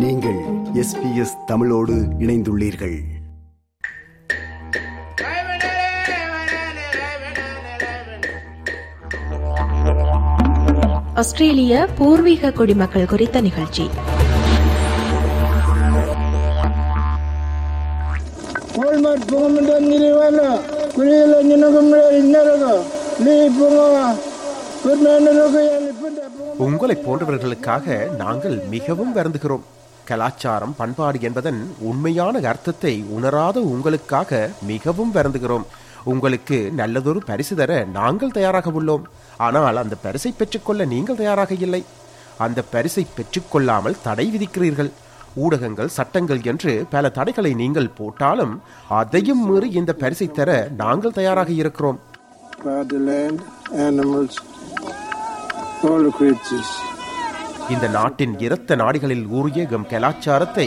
நீங்கள் எஸ்பிஎஸ் தமிழோடு இணைந்துள்ளீர்கள். ஆஸ்திரேலிய பூர்வீக குடிமக்கள் குறித்த நிகழ்ச்சி. உங்களை போன்றவர்களுக்காக நாங்கள் மிகவும் வருந்துகிறோம். கலாச்சாரம் பண்பாடு என்பதன் உண்மையான அர்த்தத்தை உணராத உங்களுக்காக மிகவும் வருந்துகிறோம். உங்களுக்கு நல்லதொரு பரிசு தர நாங்கள் தயாராக உள்ளோம். ஆனால் அந்த பரிசை பெற்றுக்கொள்ள நீங்கள் தயாராக இல்லை. அந்த பரிசை பெற்றுக்கொள்ளாமல் தடை விதிக்கிறீர்கள். ஊடகங்கள் சட்டங்கள் என்று பல தடைகளை நீங்கள் போட்டாலும் அதையும் மீறி இந்த பரிசை தர நாங்கள் தயாராக இருக்கிறோம். Animals, all the creatures. இந்த நாட்டின் இரத்த நாடிகளில் ஊறிய எம் கலாச்சாரத்தை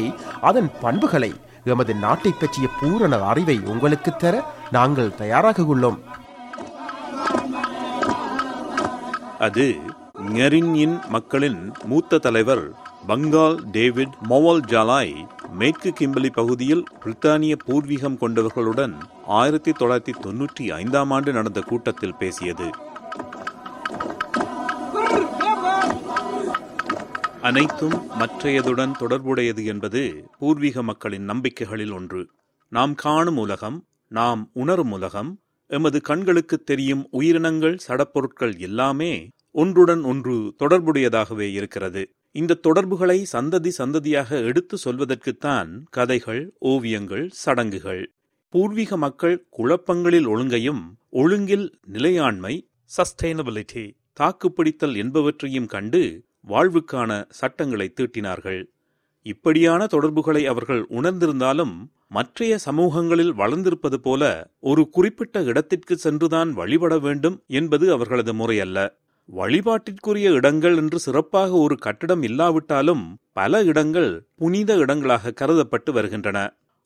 அதன் பண்புகளை எமது நாட்டை பற்றிய பூரண அறிவை உங்களுக்கு தர நாங்கள் தயாராக உள்ளோம். அது ஞெரின்யின் மக்களின் மூத்த தலைவர் பங்கால் டேவிட் மொவல் ஜாலாய் மேற்கு கிம்பலி பகுதியில் பிரித்தானிய பூர்வீகம் கொண்டவர்களுடன் ஆயிரத்தி தொள்ளாயிரத்தி தொன்னூற்றி ஐந்தாம் ஆண்டு நடந்த கூட்டத்தில் பேசியது. அனைத்தும் மற்றையதுடன் தொடர்புடையது என்பது பூர்வீக மக்களின் நம்பிக்கைகளில் ஒன்று. நாம் காணும் உலகம் நாம் உணரும் உலகம் எமது கண்களுக்கு தெரியும் உயிரினங்கள் சடப்பொருட்கள் எல்லாமே ஒன்றுடன் ஒன்று தொடர்புடையதாகவே இருக்கிறது. இந்த தொடர்புகளை சந்ததி சந்ததியாக எடுத்து சொல்வதற்குத்தான் கதைகள் ஓவியங்கள் சடங்குகள். பூர்வீக மக்கள் குழப்பங்களில் ஒழுங்கையும் ஒழுங்கில் நிலையாண்மை சஸ்டைனபிலிட்டி தாக்குப்பிடித்தல் என்பவற்றையும் கண்டு வாழ்வுக்கான சட்டங்களை தீட்டினார்கள். இப்படியான தொடர்புகளை அவர்கள் உணர்ந்திருந்தாலும் மற்றைய சமூகங்களில் வளர்ந்திருப்பது போல ஒரு குறிப்பிட்ட இடத்திற்கு சென்றுதான் வழிபட வேண்டும் என்பது அவர்களது முறையல்ல. வழிபாட்டிற்குரிய இடங்கள் என்று சிறப்பாக ஒரு கட்டிடம் இல்லாவிட்டாலும் பல இடங்கள் புனித இடங்களாக கருதப்பட்டு வருகின்றன.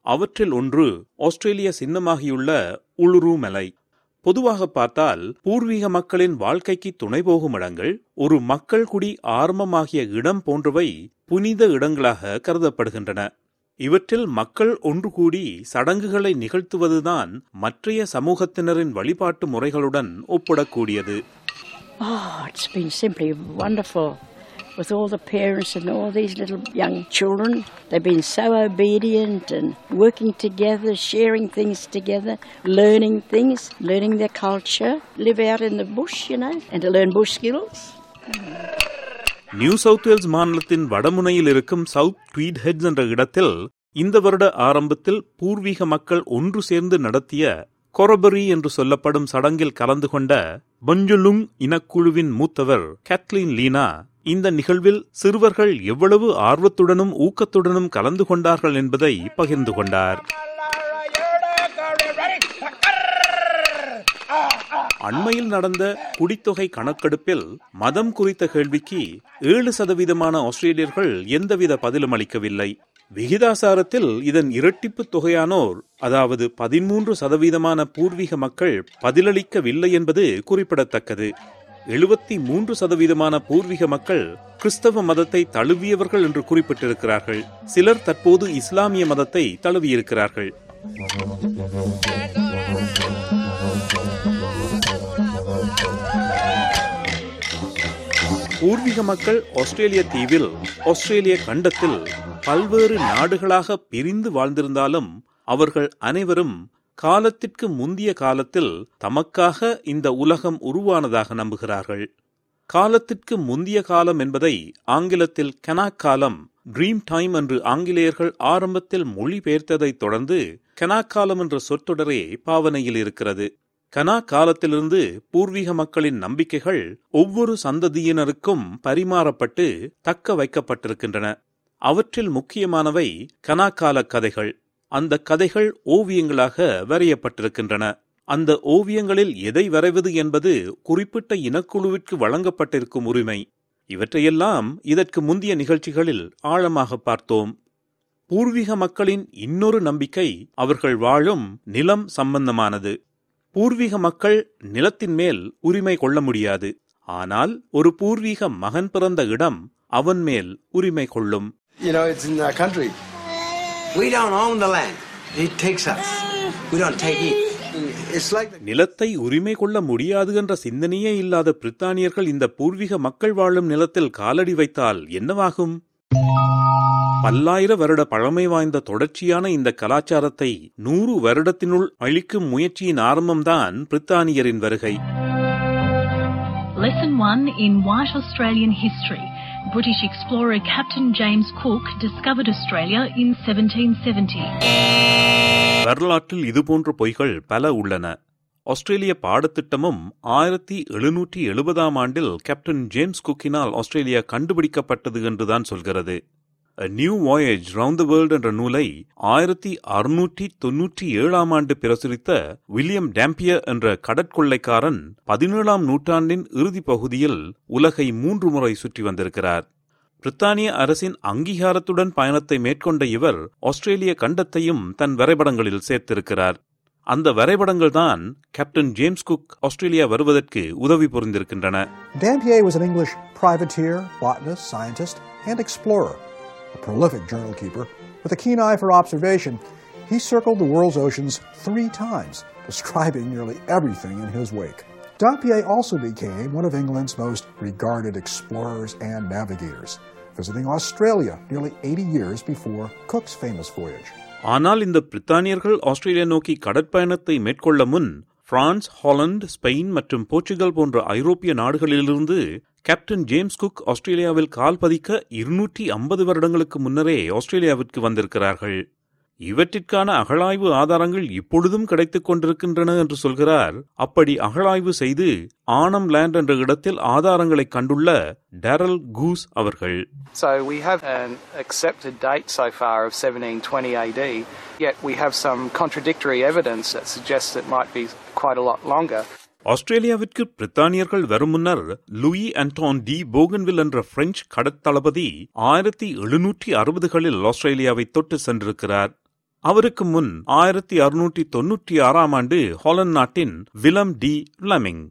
அவற்றில் ஒன்று ஆஸ்திரேலிய சின்னமாகியுள்ள உளுரு மலை பொதுவாக பார்த்தால் பூர்வீக மக்களின் வாழ்க்கைக்கு துணை போகும் இடங்கள் ஒரு மக்கள் குடி ஆர்மமாகிய இடம் போன்றவை புனித இடங்களாக கருதப்படுகின்றன. இவற்றில் மக்கள் ஒன்று கூடி சடங்குகளை நிகழ்த்துவதுதான் மற்றைய சமூகத்தினரின் வழிபாட்டு முறைகளுடன் ஒப்பிடக்கூடியது. Oh, it's been simply wonderful. with all the parents and all these little young children. They've been so obedient and working together, sharing things together, learning things, learning their culture, live out in the bush, you know, and to learn bush skills. New South Wales மாநிலத்தின் வடமுனையில் இருக்கும் south tweet heads என்ற இடத்தில் இந்த வருட ஆரம்பத்தில் பூர்வீக மக்கள் ஒன்று சேர்ந்து நடத்திய கொரபரி என்று சொல்லப்படும் சடங்கில் கலந்து கொண்ட பஞ்சுலுங் இனக்குழுவின் மூத்தவர் கேத்லின் லீனா இந்த நிகழ்வில் சிறுவர்கள் எவ்வளவு ஆர்வத்துடனும் ஊக்கத்துடனும் கலந்து கொண்டார்கள் என்பதை பகிர்ந்து கொண்டார். அண்மையில் நடந்த குடித்தொகை கணக்கெடுப்பில் மதம் குறித்த கேள்விக்கு ஏழு சதவீதமான ஆஸ்திரேலியர்கள் எந்தவித பதிலும் அளிக்கவில்லை. விகிதாசாரத்தில் இதன் இரட்டிப்பு தொகையானோர் அதாவது பதிமூன்று சதவீதமான பூர்வீக மக்கள் பதிலளிக்கவில்லை என்பது குறிப்பிடத்தக்கது. எழுபத்தி மூன்று சதவீதமான பூர்வீக மக்கள் கிறிஸ்தவ மதத்தை தழுவியவர்கள் என்று குறிப்பிட்டிருக்கிறார்கள். சிலர் தற்போது இஸ்லாமிய மதத்தை தழுவியிருக்கிறார்கள். பூர்வீக மக்கள் ஆஸ்திரேலிய தீவில் ஆஸ்திரேலிய கண்டத்தில் பல்வேறு நாடுகளாக பிரிந்து வாழ்ந்திருந்தாலும் அவர்கள் அனைவரும் காலத்திற்கு முந்திய காலத்தில் தமக்காக இந்த உலகம் உருவானதாக நம்புகிறார்கள். காலத்திற்கு முந்திய காலம் என்பதை ஆங்கிலத்தில் கெனாக் காலம் ட்ரீம் டைம் என்று ஆங்கிலேயர்கள் ஆரம்பத்தில் மொழிபெயர்த்ததைத் தொடர்ந்து கெனாக் காலம் என்ற சொற்றொடரே பாவனையில் இருக்கிறது. கனா காலத்திலிருந்து பூர்வீக மக்களின் நம்பிக்கைகள் ஒவ்வொரு சந்ததியினருக்கும் பரிமாறப்பட்டு தக்க வைக்கப்பட்டிருக்கின்றன. அவற்றில் முக்கியமானவை கனாக்கால கதைகள். அந்த கதைகள் ஓவியங்களாக வரையப்பட்டிருக்கின்றன. அந்த ஓவியங்களில் எதை வரைவது என்பது குறிப்பிட்ட இனக்குழுவிற்கு வழங்கப்பட்டிருக்கும் உரிமை. இவற்றையெல்லாம் இதற்கு முந்தைய நிகழ்ச்சிகளில் ஆழமாக பார்த்தோம். பூர்வீக மக்களின் இன்னொரு நம்பிக்கை அவர்கள் வாழும் நிலம் சம்பந்தமானது. பூர்வீக மக்கள் நிலத்தின் மேல் உரிமை கொள்ள முடியாது. ஆனால் ஒரு பூர்வீக மகன் பிறந்த இடம் அவன் மேல் உரிமை கொள்ளும். You know, it's in our country. We don't own the land. It takes us. We don't take it. It's like the நிலத்தை உரிமை கொள்ள முடியாது என்ற சிந்தனையே இல்லாத பிரித்தானியர்கள் இந்த பூர்வீக மக்கள் வாழும் நிலத்தில் காலடி வைத்தால் என்னவாகும் பல்லாயிர வருட பழமை வாய்ந்த தொடர்ச்சியான இந்த கலாச்சாரத்தை நூறு வருடத்தினுள் அழிக்கும் முயற்சியின் ஆரம்பம்தான் பிரித்தானியரின் வருகை Lesson 1 in White Australian History. British explorer Captain James Cook discovered Australia in 1770. வரலாற்றில் இதுபோன்ற பொய்கள் பல உள்ளன ஆஸ்திரேலிய பாடத்திட்டமும் ஆயிரத்தி எழுநூற்றி எழுபதாம் ஆண்டில் கேப்டன் ஜேம்ஸ் குக்கினால் ஆஸ்திரேலியா கண்டுபிடிக்கப்பட்டது என்றுதான் சொல்கிறது a new voyage round the world என்ற நூலை ஆயிரத்தி அறுநூற்றி தொன்னூற்றி ஏழாம் ஆண்டு பிரசுரித்த வில்லியம் டேம்பியர் என்ற கடற்கொள்ளைக்காரன் பதினேழாம் நூற்றாண்டின் இறுதிப் பகுதியில் உலகை மூன்று முறை சுற்றி வந்திருக்கிறார். பிரித்தானிய அரசின் அங்கீகாரத்துடன் பயணத்தை மேற்கொண்ட இவர் ஆஸ்திரேலிய கண்டத்தையும் தன் வரைபடங்களில் சேர்த்திருக்கிறார். அந்த வரைபடங்கள் தான் கேப்டன் ஜேம்ஸ் குக் ஆஸ்திரேலியா வருவதற்கு உதவி புரிந்திருக்கின்றன. Dampier was an English privateer, botanist, scientist, and explorer. A prolific journal keeper with a keen eye for observation, he circled the world's oceans three times, describing nearly everything in his wake. Dampier also became one of England's most regarded explorers and navigators, visiting Australia nearly 80 years before Cook's famous voyage. ஆனால் இந்த பிரித்தானியர்கள் Australia நோக்கி கடற்பயணத்தை மேற்கொள்ள முன் France Holland Spain மற்றும் Portugal போன்ற ஐரோப்பிய நாடுகளிலிருந்து கேப்டன் ஜேம்ஸ் குக் ஆஸ்திரேலியாவில் கால் பதிக்க இருநூற்றி ஐம்பது வருடங்களுக்கு முன்னரே ஆஸ்திரேலியாவிற்கு வந்திருக்கிறார்கள். இவற்றிற்கான அகழாய்வு ஆதாரங்கள் இப்பொழுதும் கிடைத்துக் கொண்டிருக்கின்றன என்று சொல்கிறார். அப்படி அகழாய்வு செய்து ஆனம் லேண்ட் என்ற இடத்தில் ஆதாரங்களை கண்டுள்ள டேரல் கூஸ் அவர்கள். So we have an accepted date so far of 1720 AD, yet we have some contradictory evidence that suggests it might be quite a lot longer. ஆஸ்திரேலியாவிற்கு பிரித்தானியர்கள் வரும் முன்னர் லூயி அண்டான் டி போகன்வில் என்ற French கடற்தளபதி ஆயிரத்தி எழுநூற்றி அறுபதுகளில் ஆஸ்திரேலியாவை தொட்டு சென்றிருக்கிறார். அவருக்கு முன் ஆயிரத்தி அறுநூற்றி தொன்னூற்றி ஆறாம் ஆண்டு ஹாலன் நாட்டின் விலம் டி லமிங்.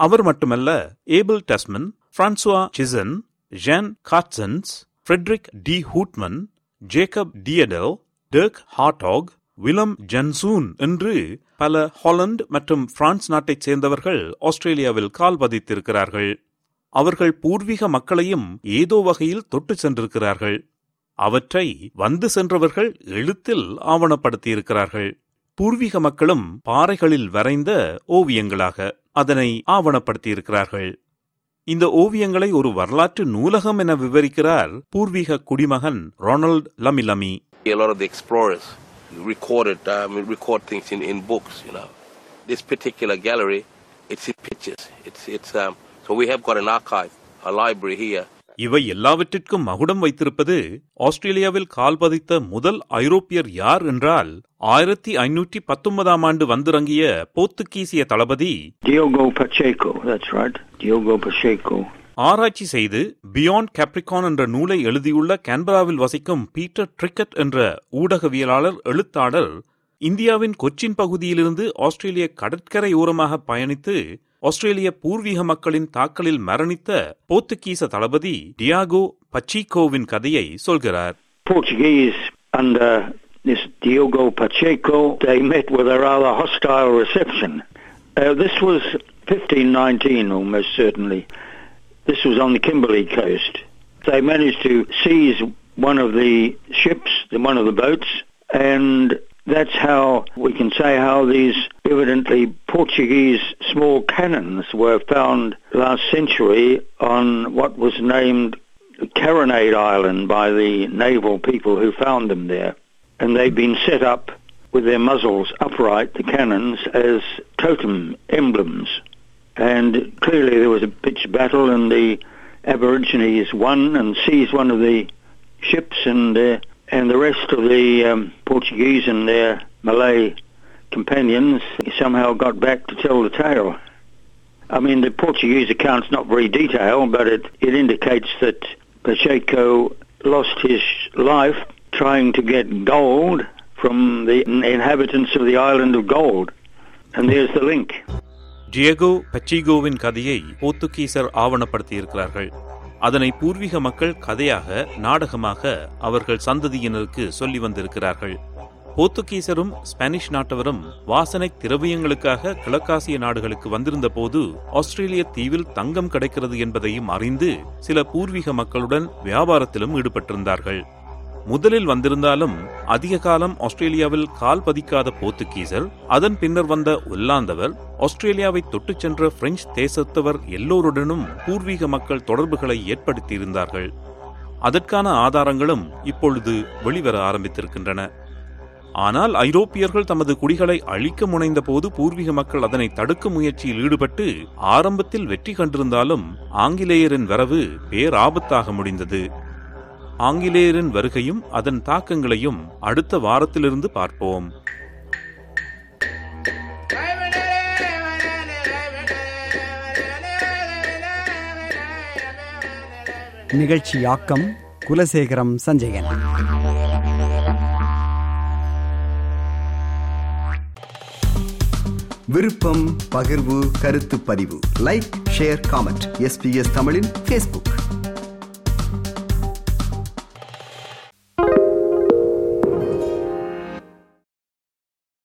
அவர் மட்டுமல்ல Abel Tasman Francois சிசன் Jan Carstenszoon Frederick de Houtman Jacob Dedel Dirk Hartog Willem Janszoon என்று பல ஹாலந்து மற்றும் பிரான்ஸ் நாட்டைச் சேர்ந்தவர்கள் ஆஸ்திரேலியாவில் கால் பதித்திருக்கிறார்கள் அவர்கள் பூர்வீக மக்களையும் ஏதோ வகையில் தொட்டு சென்றிருக்கிறார்கள். அவற்றை வந்து சென்றவர்கள் எழுத்தில் ஆவணப்படுத்தியிருக்கிறார்கள். பூர்வீக மக்களும் பாறைகளில் வரைந்த ஓவியங்களாக அதனை ஆவணப்படுத்தியிருக்கிறார்கள். இந்த ஓவியங்களை ஒரு வரலாற்று நூலகம் என விவரிக்கிறார் பூர்வீக குடிமகன் Ronald Lamilami. A lot of the explorers recorded um, record things in, in books. You know, this particular gallery, it's in pictures. It's it's um, so we have got an archive, a library here. இவை எல்லாவற்றிற்கும் மகுடம் வைத்திருப்பது ஆஸ்திரேலியாவில் கால் பதித்த முதல் ஐரோப்பியர் யார் என்றால் ஆயிரத்தி ஐநூற்றி பத்தொன்பதாம் ஆண்டு வந்திறங்கிய போர்த்துகீசிய தளபதி Diogo Pacheco, that's right. Diogo Pacheco. ஆராய்ச்சி செய்து பியாண்ட் கேப்ரிகான் என்ற நூலை எழுதியுள்ள கேன்பராவில் வசிக்கும் பீட்டர் ட்ரிக்கட் என்ற ஊடகவியலாளர் எழுத்தாளர் இந்தியாவின் கொச்சின் பகுதியிலிருந்து ஆஸ்திரேலிய கடற்கரை ஓரமாக பயணித்து ஆஸ்திரேலிய பூர்வீக மக்களின் தாக்கலில் மரணித்த போர்த்துகீச தளபதி டியாகோ பச்சீகோவின் கதையை சொல்கிறார் Portuguese under this Diogo Pacheco, they met with a rather hostile reception. Uh, this was 1519, almost certainly. This was on the Kimberley coast. They managed to seize one of the ships, one of the boats, and that's how we can say how these evidently Portuguese small cannons were found last century on what was named Carronade Island by the naval people who found them there. And they've been set up with their muzzles upright, the cannons, as totem emblems. And clearly there was a pitched battle and the Aborigines won and seized one of the ships and uh, and the rest of the um, Portuguese and their Malay companions somehow got back to tell the tale. I mean, the Portuguese account's not very detailed, but it, it indicates that Pacheco lost his life trying to get gold from the inhabitants of the island of Gold. And there's the link. Diego பச்சிகோவின் கதையை போர்த்துகீசர் ஆவணப்படுத்தியிருக்கிறார்கள். அதனை பூர்வீக மக்கள் கதையாக நாடகமாக அவர்கள் சந்ததியினருக்கு சொல்லி வந்திருக்கிறார்கள். போர்த்துகீசரும் ஸ்பானிஷ் நாட்டவரும் வாசனை திரவியங்களுக்காக கிழக்காசிய நாடுகளுக்கு வந்திருந்த போது ஆஸ்திரேலிய தீவில் தங்கம் கிடைக்கிறது என்பதையும் அறிந்து சில பூர்வீக மக்களுடன் வியாபாரத்திலும் ஈடுபட்டிருந்தார்கள். முதலில் வந்திருந்தாலும் அதிக காலம் ஆஸ்திரேலியாவில் கால் பதிக்காத போர்த்துகீசர் அதன் பின்னர் வந்த ஒல்லாந்தவர் ஆஸ்திரேலியாவை தொட்டுச் சென்ற பிரெஞ்சு தேசத்தவர் எல்லோருடனும் பூர்வீக மக்கள் தொடர்புகளை ஏற்படுத்தியிருந்தார்கள். அதற்கான ஆதாரங்களும் இப்பொழுது வெளிவர ஆரம்பித்திருக்கின்றன. ஆனால் ஐரோப்பியர்கள் தமது குடிகளை அழிக்க முனைந்த போது பூர்வீக மக்கள் அதனை தடுக்கும் முயற்சியில் ஈடுபட்டு ஆரம்பத்தில் வெற்றி கண்டிருந்தாலும் ஆங்கிலேயரின் வரவு பேராபத்தாக முடிந்தது. ஆங்கிலேயரின் வருகையும் அதன் தாக்கங்களையும் அடுத்த வாரத்திலிருந்து பார்ப்போம். நிகழ்ச்சி யாக்கம் குலசேகரம் சஞ்சயன். விருப்பம் பகிர்வு கருத்து பதிவு. லைக் ஷேர் காமெண்ட் எஸ்பிஎஸ் தமிழின் ஃபேஸ்புக்